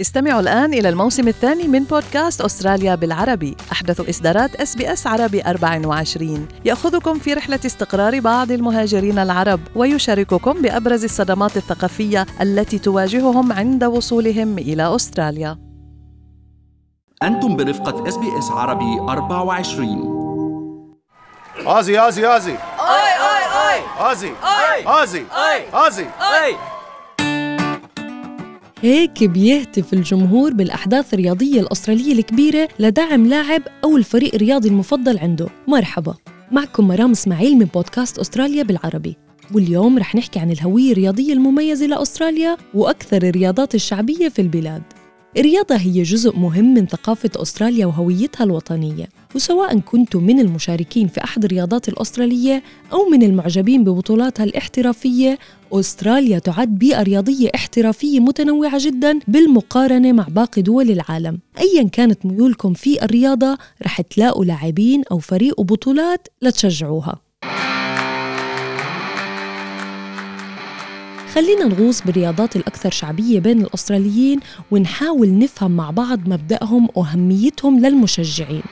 استمعوا الآن إلى الموسم الثاني من بودكاست أستراليا بالعربي. أحدث إصدارات SBS عربي 24 يأخذكم في رحلة استقرار بعض المهاجرين العرب ويشارككم بأبرز الصدمات الثقافية التي تواجههم عند وصولهم إلى أستراليا. أنتم برفقة SBS عربي 24 Aussie Aussie Aussie. Oi oi oi Aussie oi. Aussie oi. Aussie. Oi هيك بيهتف الجمهور بالأحداث الرياضية الأسترالية الكبيرة لدعم لاعب أو الفريق الرياضي المفضل عنده. مرحبا معكم مرام إسماعيل من بودكاست أستراليا بالعربي. واليوم رح نحكي عن الهوية الرياضية المميزة لأستراليا وأكثر الرياضات الشعبية في البلاد. الرياضة هي جزء مهم من ثقافة أستراليا وهويتها الوطنية. وسواء كنتم من المشاركين في أحد الرياضات الأسترالية أو من المعجبين ببطولاتها الاحترافية أستراليا تعد بيئة رياضية احترافية متنوعة جدا بالمقارنة مع باقي دول العالم. أيا كانت ميولكم في الرياضة رح تلاقوا لاعبين أو فريق وبطولات لتشجعوها. خلينا نغوص بالرياضات الأكثر شعبية بين الأستراليين ونحاول نفهم مع بعض مبدأهم وأهميتهم للمشجعين.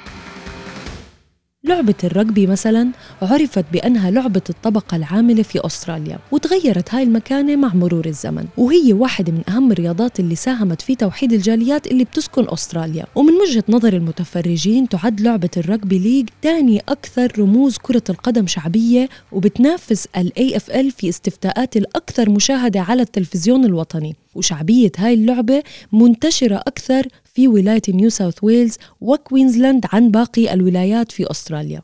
لعبة الرجبي مثلا عرفت بأنها لعبة الطبقة العاملة في أستراليا وتغيرت هاي المكانة مع مرور الزمن وهي واحدة من أهم الرياضات اللي ساهمت في توحيد الجاليات اللي بتسكن أستراليا. ومن وجهة نظر المتفرجين تعد لعبة ال rugby league تاني أكثر رموز كرة القدم شعبية وبتنافس ال AFL في استفتاءات الأكثر مشاهدة على التلفزيون الوطني. وشعبية هاي اللعبة منتشرة أكثر في ولاية نيو ساوث ويلز وكوينزلاند عن باقي الولايات في أستراليا.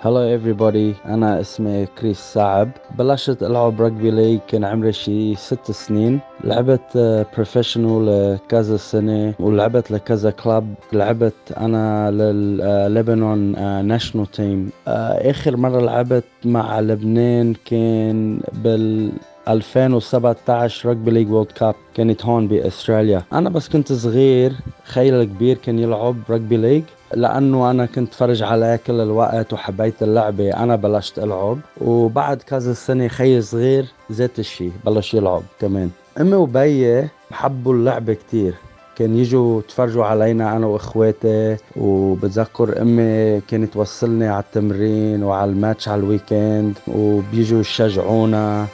Hello everybody. أنا اسمي كريس صعب بلشت ألعب rugby league كان عمري شي ست سنين. لعبت professional كذا سنة ولعبت لكذا clubs لعبت أنا لل لبنان national team آخر مرة لعبت مع لبنان كان بال 2017 rugby league World Cup كانت هون بأستراليا. أنا بس كنت صغير خيي الكبير كان يلعب rugby league لأنه أنا كنت فرج عليه كل الوقت وحبيت اللعبة. أنا بلشت ألعب وبعد كذا سنة خي صغير ذات الشيء بلش يلعب كمان. أمي وبيي بحبوا اللعبة كتير. كان يجوا يتفرجوا علينا أنا وإخواتي وبتذكر أمي كانت توصلني على التمرين وعلى الماتش على الويكند وبيجوا يشجعونا.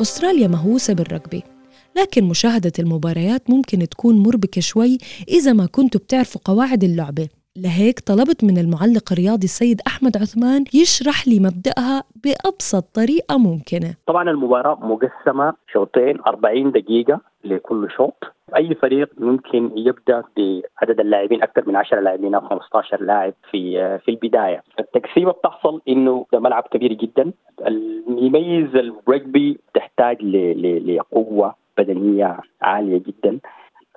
أستراليا مهووسة بالرجبي لكن مشاهدة المباريات ممكن تكون مربكة شوي إذا ما كنتوا بتعرفوا قواعد اللعبة. لهيك طلبت من المعلق الرياضي السيد أحمد عثمان يشرح لي مبدأها بأبسط طريقة ممكنة. طبعا المباراة مقسمة شوطين 40 دقيقة لكل شوط. أي فريق ممكن يبدأ بعدد اللاعبين أكثر من 10 لاعبين أو 15 لاعب في في البداية. التقسيمة بتحصل إنه ده ملعب كبير جدا. يميز الرجبي تحتاج ل- ل- لقوة بدنية عالية جدا.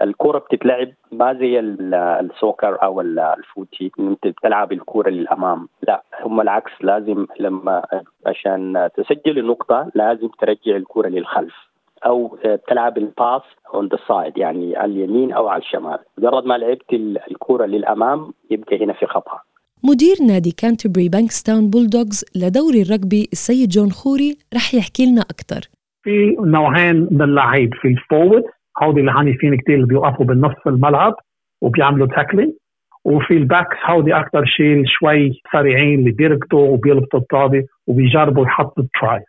الكرة بتتلعب ما زي ال- ال soccer أو ال- ال footy. إنت بتلعب الكرة للأمام. لا هم العكس. لازم لما عشان تسجل النقطة لازم ترجع الكرة للخلف. أو تلعب ال pass on the side يعني على اليمين أو على الشمال. مجرد ما لعبت ال- الكرة للأمام يبقى هنا في خطأ. مدير نادي كانتربري بانكستاون بولدوغز لدوري الرجبي السيد جون خوري رح يحكي لنا أكثر في نوعين من اللعيب في ال forward هودي اللي عنيفين كتير اللي بيوقفوا بالنص الملعب وبيعملوا tackling وفي ال backs هودي أكثر شيء شوي سريعين اللي بيركضوا وبيلبطوا الطابة وبيجربوا يحطوا ال try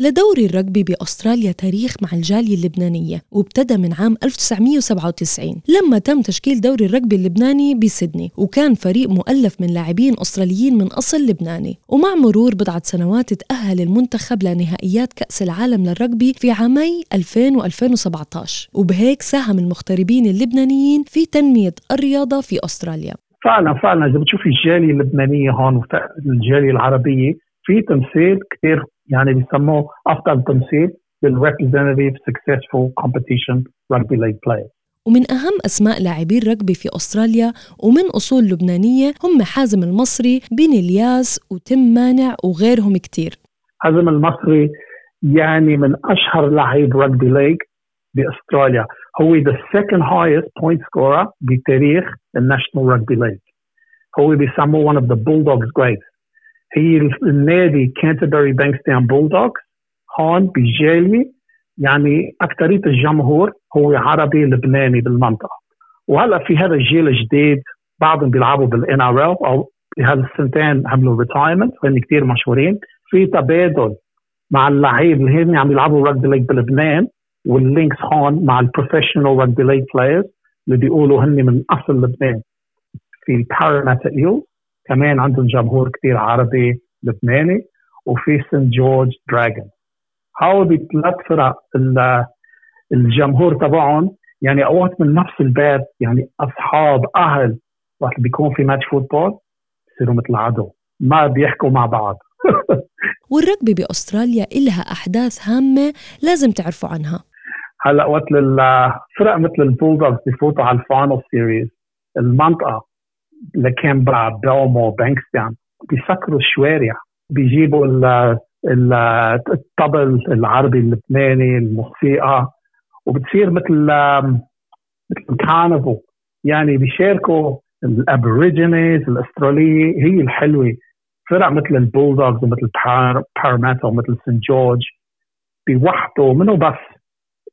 لدوري الرجبي بأستراليا تاريخ مع الجالية اللبنانية وابتدى من عام 1997 لما تم تشكيل دوري الرجبي اللبناني بسيدني وكان فريق مؤلف من لاعبين أستراليين من أصل لبناني. ومع مرور بضعة سنوات تأهل المنتخب لنهائيات كأس العالم للرجبي في عامي 2000 و2017 وبهيك ساهم المغتربين اللبنانيين في تنمية الرياضة في أستراليا. فعلا فعلا إذا بتشوفي الجالية اللبنانية هون والجاليه العربية في تمثيل كثير يعني بيسموه أفضل تمثيل لل representative successful competition rugby league player ومن أهم أسماء لاعبي الرجبي في أستراليا ومن أصول لبنانية هم حازم المصري بني الياس وتيم مانع وغيرهم كتير. حازم المصري يعني من أشهر لعيب rugby league باستراليا هو the second highest point scorer بتاريخ ال national rugby league هو بيسموه one of the bulldogs greats هي النادي كانتربري بانكستاون بولدوغز هون بجالي يعني أكثرية الجمهور هو عربي لبناني بالمنطقة. وهلأ في هذا الجيل الجديد بعضهم بيلعبوا بال NRL أو بهالسنتين عملوا retirement وهن كثير مشهورين. في تبادل مع اللعيب اللي هن عم يلعبوا rugby league بلبنان وال links هون مع ال professional rugby league players اللي بيقولوا هن من أصل لبنان. في الباراماتا ايلز كمان عندهم جمهور كثير عربي لبناني وفي سنت جورج دراجون. هول ثلاث فرق الجمهور تبعهم؟ يعني أوقات من نفس البيت يعني أصحاب أهل وقت بيكون في match football بصيروا مثل عدو ما بيحكوا مع بعض. والرجبي بأستراليا إلها أحداث هامة لازم تعرفوا عنها. هلأ وقت الفرق مثل البولدوغز بفوتوا على ال final series المنطقة لاكمبا بلمور بانكستان بيسكروا الشوارع بيجيبوا الطبل العربي اللبناني الموسيقى. وبتصير مثل مثل carnival يعني بيشاركوا ال Aborigines الأسترالية هي الحلوة. فرق مثل البولدوغز ومثل باراماتا ومثل سنت جورج. بيوحدوا منو بس؟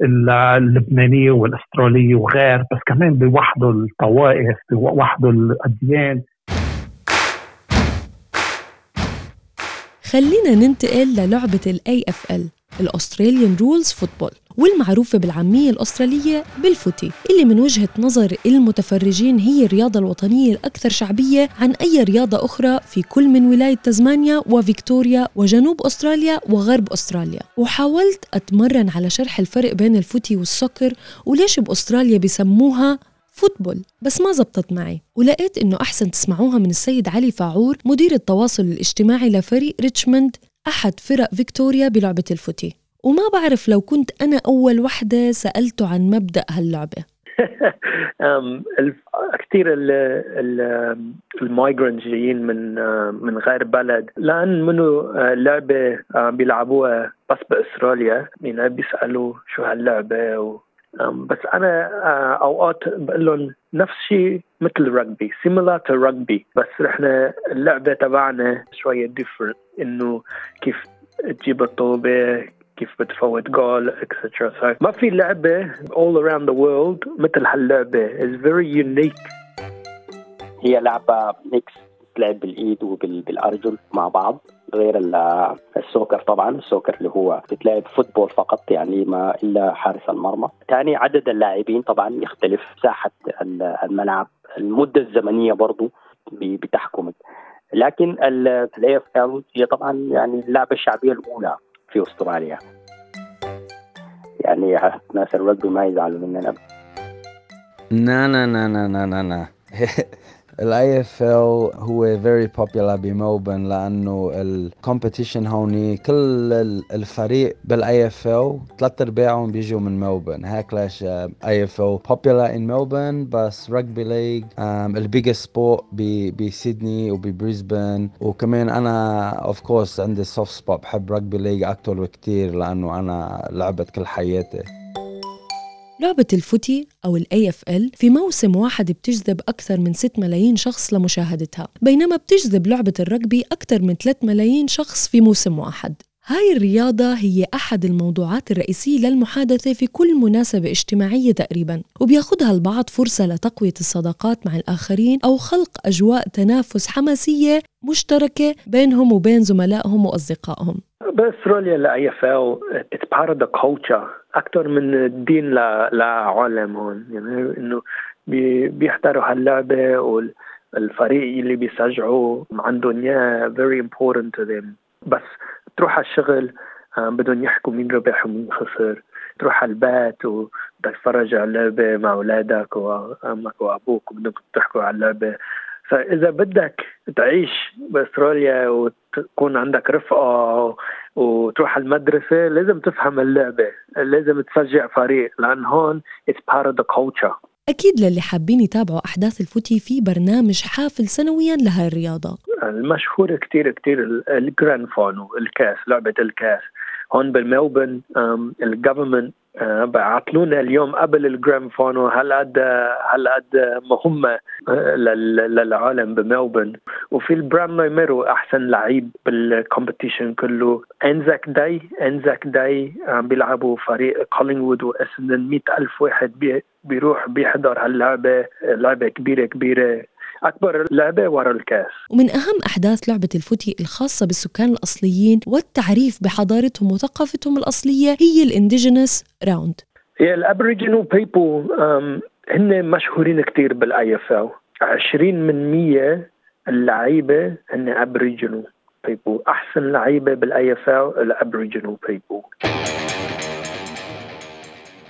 اللبنانيه والاستراليه وغير بس كمان بيوحدوا الطوائف بيوحدوا الأديان. خلينا ننتقل للعبة ال ال Australian rules football والمعروفة بالعامية الأسترالية بال footy اللي من وجهة نظر المتفرجين هي الرياضة الوطنية الأكثر شعبية عن أي رياضة أخرى في كل من ولاية تزمانيا وفيكتوريا وجنوب أستراليا وغرب أستراليا. وحاولت أتمرن على شرح الفرق بين ال footy وال soccer وليش بأستراليا بسموها football بس ما زبطت معي. ولقيت إنه أحسن تسمعوها من السيد علي فاعور مدير التواصل الاجتماعي لفريق ريتشموند أحد فرق فيكتوريا بلعبة ال footy. وما بعرف لو كنت أنا أول وحدة سألته عن مبدأ هاللعبة. كثير ال migrant جايين من من غير بلد. لأن منو لعبة بيلعبوها بس بأستراليا. يعني بيسألوا شو هاللعبة و بس أنا أوقات بقول لهم نفس الشيء مثل الرجبي similar to rugby بس إحنا اللعبة تبعنا شوية different إنه كيف تجيب الطابة كيف بتفوت goal etcetera ما في لعبة all around the world مثل هاللعبة. Is very unique. هي لعبة mix تلعب بالإيد وبالارجل مع بعض غير ال soccer طبعا. ال soccer اللي هو بتلعب football فقط يعني ما إلا حارس المرمى. ثاني عدد اللاعبين طبعا يختلف. مساحه الملعب المدة الزمنية برضو بتحكم. لكن ال AFL هي طبعا يعني اللعبة الشعبية الأولى. في أستراليا. يعني ناس الرجبي ما يزعلوا مننا. نا نا نا نا نا نا. ال AFL هو very popular بملبورن لأنه ال competition هوني كل الفريق بال AFL ثلاث أرباعهم بيجوا من ملبورن هيك ليش AFL in ملبورن بس rugby league ال biggest sport بسيدني وببريسبن وكمان أنا of course عندي soft spot بحب rugby league أكثر بكثير لأنه أنا لعبت كل حياتي. لعبة ال footy أو ال AFL في موسم واحد بتجذب أكثر من 6 ملايين شخص لمشاهدتها بينما بتجذب لعبة الرجبي أكثر من 3 ملايين شخص في موسم واحد. هاي الرياضة هي أحد الموضوعات الرئيسية للمحادثة في كل مناسبة اجتماعية تقريبا وبياخدها البعض فرصة لتقوية الصداقات مع الآخرين أو خلق أجواء تنافس حماسية مشتركة بينهم وبين زملائهم وأصدقائهم. بأستراليا ال AFL it's part the culture أكثر من الدين لعالم هون. يعني إنه بيحضروا هاللعبة والفريق اللي بيشجعوا عندهم اياه very important to them. بس تروح على الشغل بدهم يحكوا مين ربح ومين خسر. تروح على البيت وبدك تتفرج على اللعبة مع أولادك وأمك وأبوك وبدك تحكوا على اللعبة. فإذا بدك تعيش بأستراليا وتكون عندك رفقة وتروح على المدرسة لازم تفهم اللعبة لازم تشجع فريق لأن هون it's part of the culture. أكيد للي حابين يتابعوا أحداث ال footy في برنامج حافل سنويا لهي الرياضة. المشهور كتير كتير ال grand final الكاس لعبة الكاس. هون بملبورن ال government آه، بعطلونا اليوم قبل ال grand final هل قد هل قد مهمة آه، للعالم بملبورن؟ وفي ال Brownlow Medal أحسن لعيب بال competition كله. Anzac Day Anzac Day عم بيلعبوا فريق كولينغوود واسندن 100 ألف واحد بيروح بيحضر هاللعبة لعبة كبيره كبيرة. أكبر لعبة ورا الكاس. ومن أهم أحداث لعبة ال footy الخاصة بالسكان الأصليين والتعريف بحضارتهم وثقافتهم الأصلية هي ال Indigenous Round. هي ال Aboriginal people هن مشهورين كثير بال AFL. 20 من 100 اللعيبة هن Aboriginal people أحسن لعيبة بال AFL ال Aboriginal people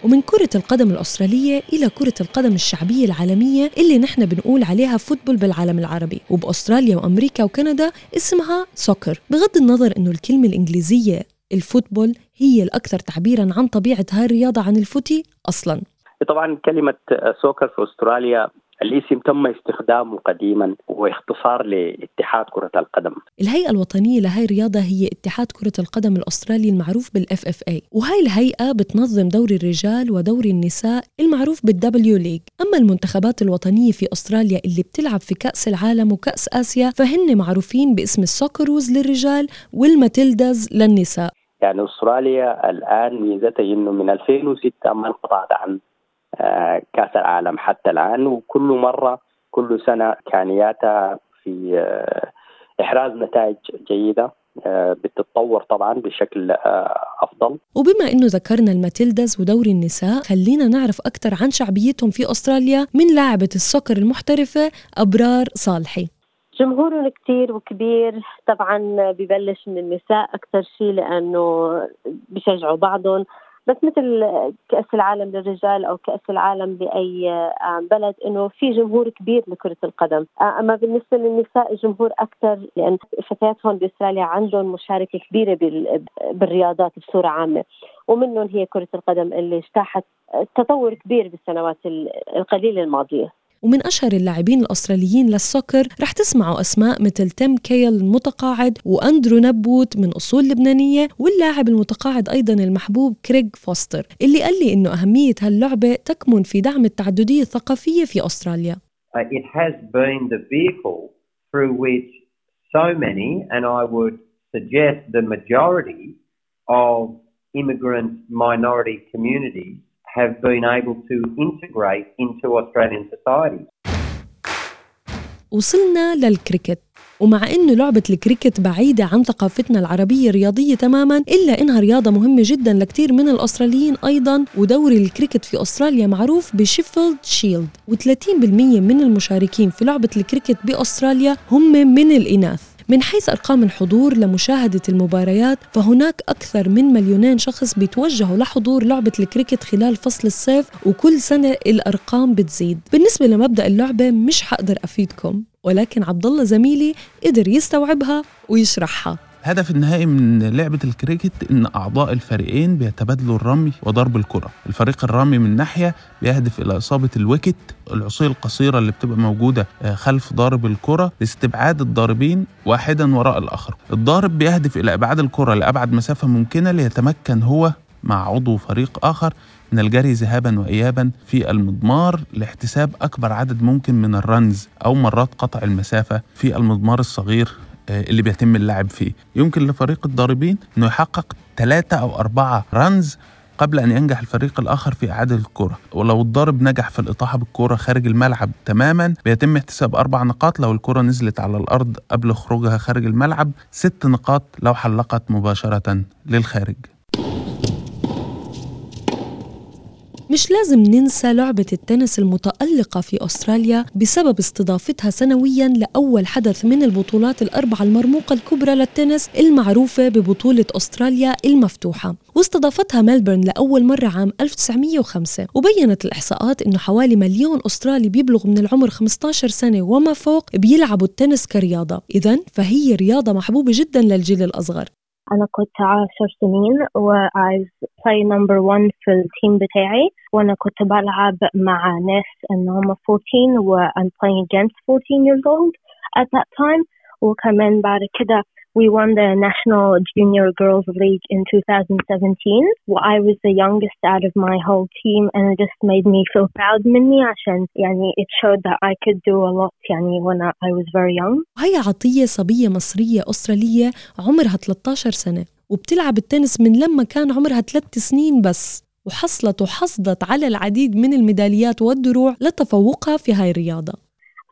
ومن كرة القدم الأسترالية إلى كرة القدم الشعبية العالمية اللي نحن بنقول عليها football بالعالم العربي. وبأستراليا وأمريكا وكندا اسمها soccer بغض النظر أنه الكلمة الإنجليزية ال football هي الأكثر تعبيرا عن طبيعة هاي الرياضة عن ال footy أصلا. طبعا كلمة soccer في أستراليا الاسم تم استخدامه قديما كاختصار لاتحاد كرة القدم. الهيئة الوطنية لهي الرياضة هي اتحاد كرة القدم الأسترالي المعروف بال FFA وهاي الهيئة بتنظم دوري الرجال ودوري النساء المعروف بالدبليو ليج أما المنتخبات الوطنية في أستراليا اللي بتلعب في كأس العالم وكأس آسيا فهن معروفين باسم ال Socceroos للرجال وال Matildas للنساء. يعني أستراليا الآن ميزتها إنه من 2006 ما انقطعت عن كأس العالم حتى الآن. وكل مرة كل سنة امكانياتها في آه، إحراز نتائج جيدة آه، بتتطور طبعا بشكل أفضل. وبما إنه ذكرنا ال Matildas ودوري النساء خلينا نعرف أكثر عن شعبيتهم في أستراليا من لاعبة ال soccer المحترفة أبرار صالحي. جمهورهم كتير وكبير طبعا ببلش من النساء أكثر شيء لأنه بشجعوا بعضهم. بس مثل كأس العالم للرجال أو كأس العالم لأي آه، بلد إنه في جمهور كبير لكرة القدم. آه، أما بالنسبة للنساء الجمهور أكثر لأن فتيات هون بأستراليا عندهم مشاركة كبيرة بالرياضات بصورة عامة. ومنهم هي كرة القدم اللي اجتاحت تطور كبير بالسنوات القليلة الماضية. ومن أشهر اللاعبين الأستراليين لل soccer رح تسمعوا أسماء مثل تيم كاهيل المتقاعد وأندرو نبوت من أصول لبنانية واللاعب المتقاعد أيضا المحبوب كريغ فوستر اللي قال لي إنه أهمية هاللعبة تكمن في دعم التعددية الثقافية في أستراليا. Uh, it has been the vehicle through which so many, and I would suggest the majority of immigrant minority communities have been able to integrate into Australian society. وصلنا للكريكت. ومع إنه لعبة الكريكت بعيدة عن ثقافتنا العربية الرياضية تماما إلا إنها رياضة مهمة جدا لكثير من الأستراليين أيضا. ودوري الكريكت في أستراليا معروف ب Sheffield Shield. و30% من المشاركين في لعبة الكريكت بأستراليا هم من الإناث. من حيث أرقام الحضور لمشاهدة المباريات فهناك أكثر من مليونين شخص بيتوجهوا لحضور لعبة الكريكت خلال فصل الصيف وكل سنة الأرقام بتزيد. بالنسبة لمبدأ اللعبة مش حقدر أفيدكم ولكن عبد الله زميلي قدر يستوعبها ويشرحها. الهدف النهائي من لعبة الكريكت إن أعضاء الفريقين بيتبادلوا الرمي وضرب الكرة. الفريق الرامي من ناحية بيهدف إلى إصابة ال wicket العصي القصيرة اللي بتبقى موجودة آه، خلف ضارب الكرة لاستبعاد الضاربين واحدا وراء الآخر. الضارب بيهدف إلى إبعاد الكرة لأبعد مسافة ممكنة ليتمكن هو مع عضو فريق آخر من الجري ذهابا وإيابا في المضمار لاحتساب أكبر عدد ممكن من ال runs أو مرات قطع المسافة في المضمار الصغير. اللي بيتم اللعب فيه. يمكن لفريق الضاربين إنه يحقق ثلاثة أو أربعة runs قبل أن ينجح الفريق الآخر في إعادة الكره ولو الضارب نجح في الإطاحة بالكره خارج الملعب تماما بيتم احتساب أربع نقاط. لو الكره نزلت على الأرض قبل خروجها خارج الملعب ست نقاط لو حلقت مباشرة للخارج. مش لازم ننسى لعبة التنس المتألقة في أستراليا بسبب استضافتها سنويا لأول حدث من البطولات الأربعة المرموقة الكبرى للتنس المعروفة ببطولة أستراليا المفتوحة. واستضافتها ملبورن لأول مرة عام 1905 وبينت الإحصاءات أنه حوالي مليون أسترالي بيبلغ من العمر 15 سنة وما فوق بيلعبوا التنس كرياضة. إذا فهي رياضة محبوبة جدا للجيل الأصغر. أنا كنت عشر سنين وعايز play number one في التيم بتاعي وأنا كنت بلعب مع ناس إن هم 14 و I'm playing against 14 years old at that time وكمان بعد كده We won the National Junior Girls League in 2017. Well, I was the youngest out of my whole team and it just made me feel proud مني عشان يعني it showed that I could do a lot يعني when I was very young. وهي عطية صبية مصرية أسترالية عمرها 13 سنة وبتلعب التنس من لما كان عمرها 3 سنين بس وحصلت وحصدت على العديد من الميداليات والدروع لتفوقها في هاي الرياضة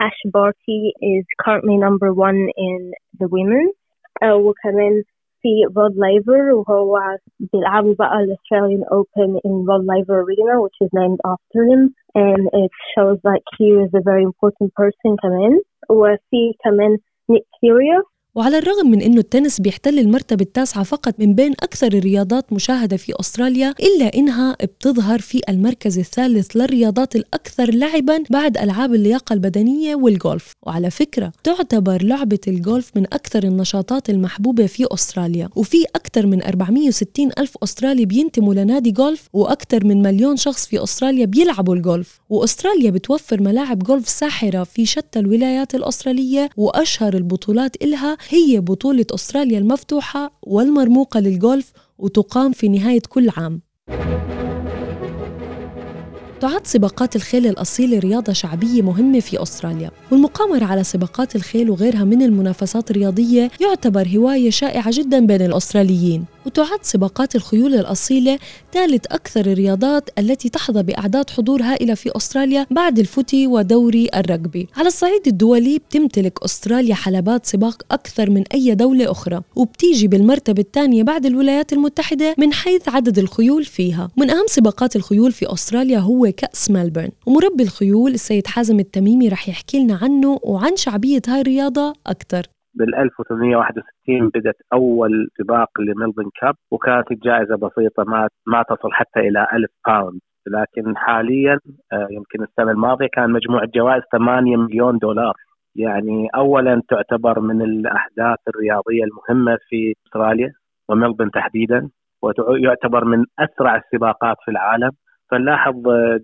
Ash Barty is currently number one in the women uh, وكمان في Rod Laver وهو بيلعبوا بقى ال Australian Open in Rod Laver Arena which is named after him and it shows like he is a very important person كمان وفي كمان Nick Kyrgios وعلى الرغم من أنه التنس بيحتل المرتبة التاسعة فقط من بين أكثر الرياضات مشاهدة في أستراليا إلا إنها بتظهر في المركز الثالث للرياضات الأكثر لعبا بعد ألعاب اللياقة البدنية والجولف وعلى فكرة تعتبر لعبة الجولف من أكثر النشاطات المحبوبة في أستراليا. وفي أكثر من 460 ألف أسترالي بينتموا لنادي جولف وأكثر من مليون شخص في أستراليا بيلعبوا الجولف وأستراليا بتوفر ملاعب جولف ساحرة في شتى الولايات الأسترالية وأشهر البطولات إلها هي بطولة أستراليا المفتوحة والمرموقة للجولف وتقام في نهاية كل عام. تعد سباقات الخيل الأصيلة رياضة شعبية مهمة في أستراليا والمقامرة على سباقات الخيل وغيرها من المنافسات الرياضية يعتبر هواية شائعة جدا بين الأستراليين. وتعد سباقات الخيول الأصيلة ثالث أكثر الرياضات التي تحظى بأعداد حضور هائلة في أستراليا بعد الفوتي ودوري الرجبي. على الصعيد الدولي بتمتلك أستراليا حلبات سباق أكثر من أي دولة أخرى وبتيجي بالمرتبة الثانية بعد الولايات المتحدة من حيث عدد الخيول فيها. من أهم سباقات الخيول في أستراليا هو كأس ملبورن. ومربي الخيول السيد حازم التميمي رح يحكي لنا عنه وعن شعبية هاي الرياضة أكثر. بال 1861 بدت أول سباق ل Melbourne Cup وكانت الجائزة بسيطة ما ما تصل حتى إلى 1000 pound لكن حاليا يمكن السنة الماضية كان مجموع الجوائز 8 مليون دولار. يعني اولا تعتبر من الأحداث الرياضية المهمة في أستراليا وملبورن تحديدا ويعتبر من أسرع السباقات في العالم. فنلاحظ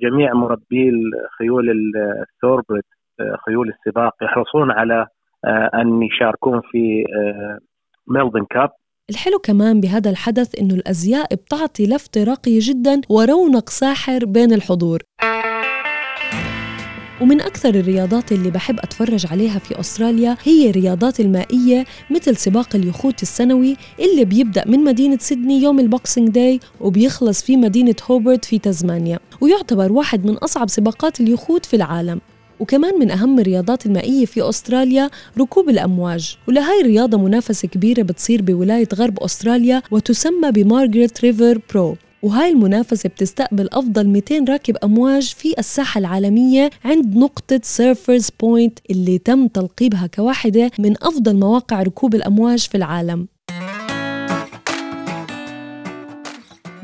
جميع مربي الخيول ال thoroughbred خيول السباق يحرصون على أن يشاركون في Melbourne Cup الحلو كمان بهذا الحدث إنه الأزياء بتعطي لفتة راقية جدا ورونق ساحر بين الحضور. ومن أكثر الرياضات اللي بحب أتفرج عليها في أستراليا هي الرياضات المائية مثل سباق اليخوت السنوي اللي بيبدأ من مدينة سيدني يوم ال Boxing Day وبيخلص في مدينة هوبرت في تزمانيا ويعتبر واحد من أصعب سباقات اليخوت في العالم. وكمان من أهم الرياضات المائية في أستراليا ركوب الأمواج. ولهاي الرياضة منافسة كبيرة بتصير بولاية غرب أستراليا وتسمى ب Margaret River Pro. وهاي المنافسة بتستقبل أفضل 200 راكب أمواج في الساحة العالمية عند نقطة Surfers Point اللي تم تلقيبها كواحدة من أفضل مواقع ركوب الأمواج في العالم.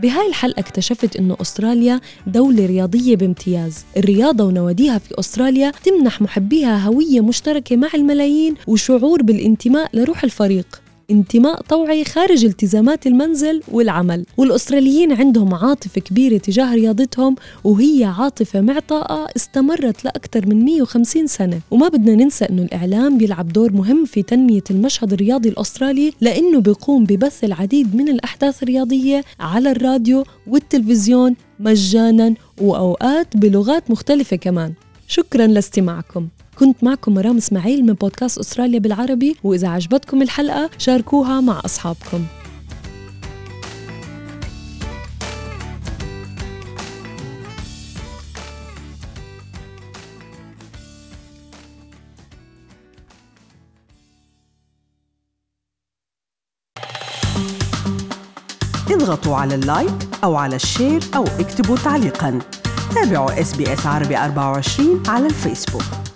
بهاي الحلقة اكتشفت إنه أستراليا دولة رياضية بامتياز. الرياضة ونواديها في أستراليا تمنح محبيها هوية مشتركة مع الملايين وشعور بالانتماء لروح الفريق. انتماء طوعي خارج التزامات المنزل والعمل. والأستراليين عندهم عاطفة كبيرة تجاه رياضتهم وهي عاطفة معطاءة استمرت لأكثر من 150 سنة. وما بدنا ننسى أنه الإعلام بيلعب دور مهم في تنمية المشهد الرياضي الأسترالي لأنه بيقوم ببث العديد من الأحداث الرياضية على الراديو والتلفزيون مجانا وأوقات بلغات مختلفة كمان. شكرا لاستماعكم. كنت معكم مرام إسماعيل من بودكاست أستراليا بالعربي وإذا عجبتكم الحلقة شاركوها مع أصحابكم. اضغطوا على ال like أو على ال share أو اكتبوا تعليقاً. تابعوا SBS عربي 24 على الفيسبوك.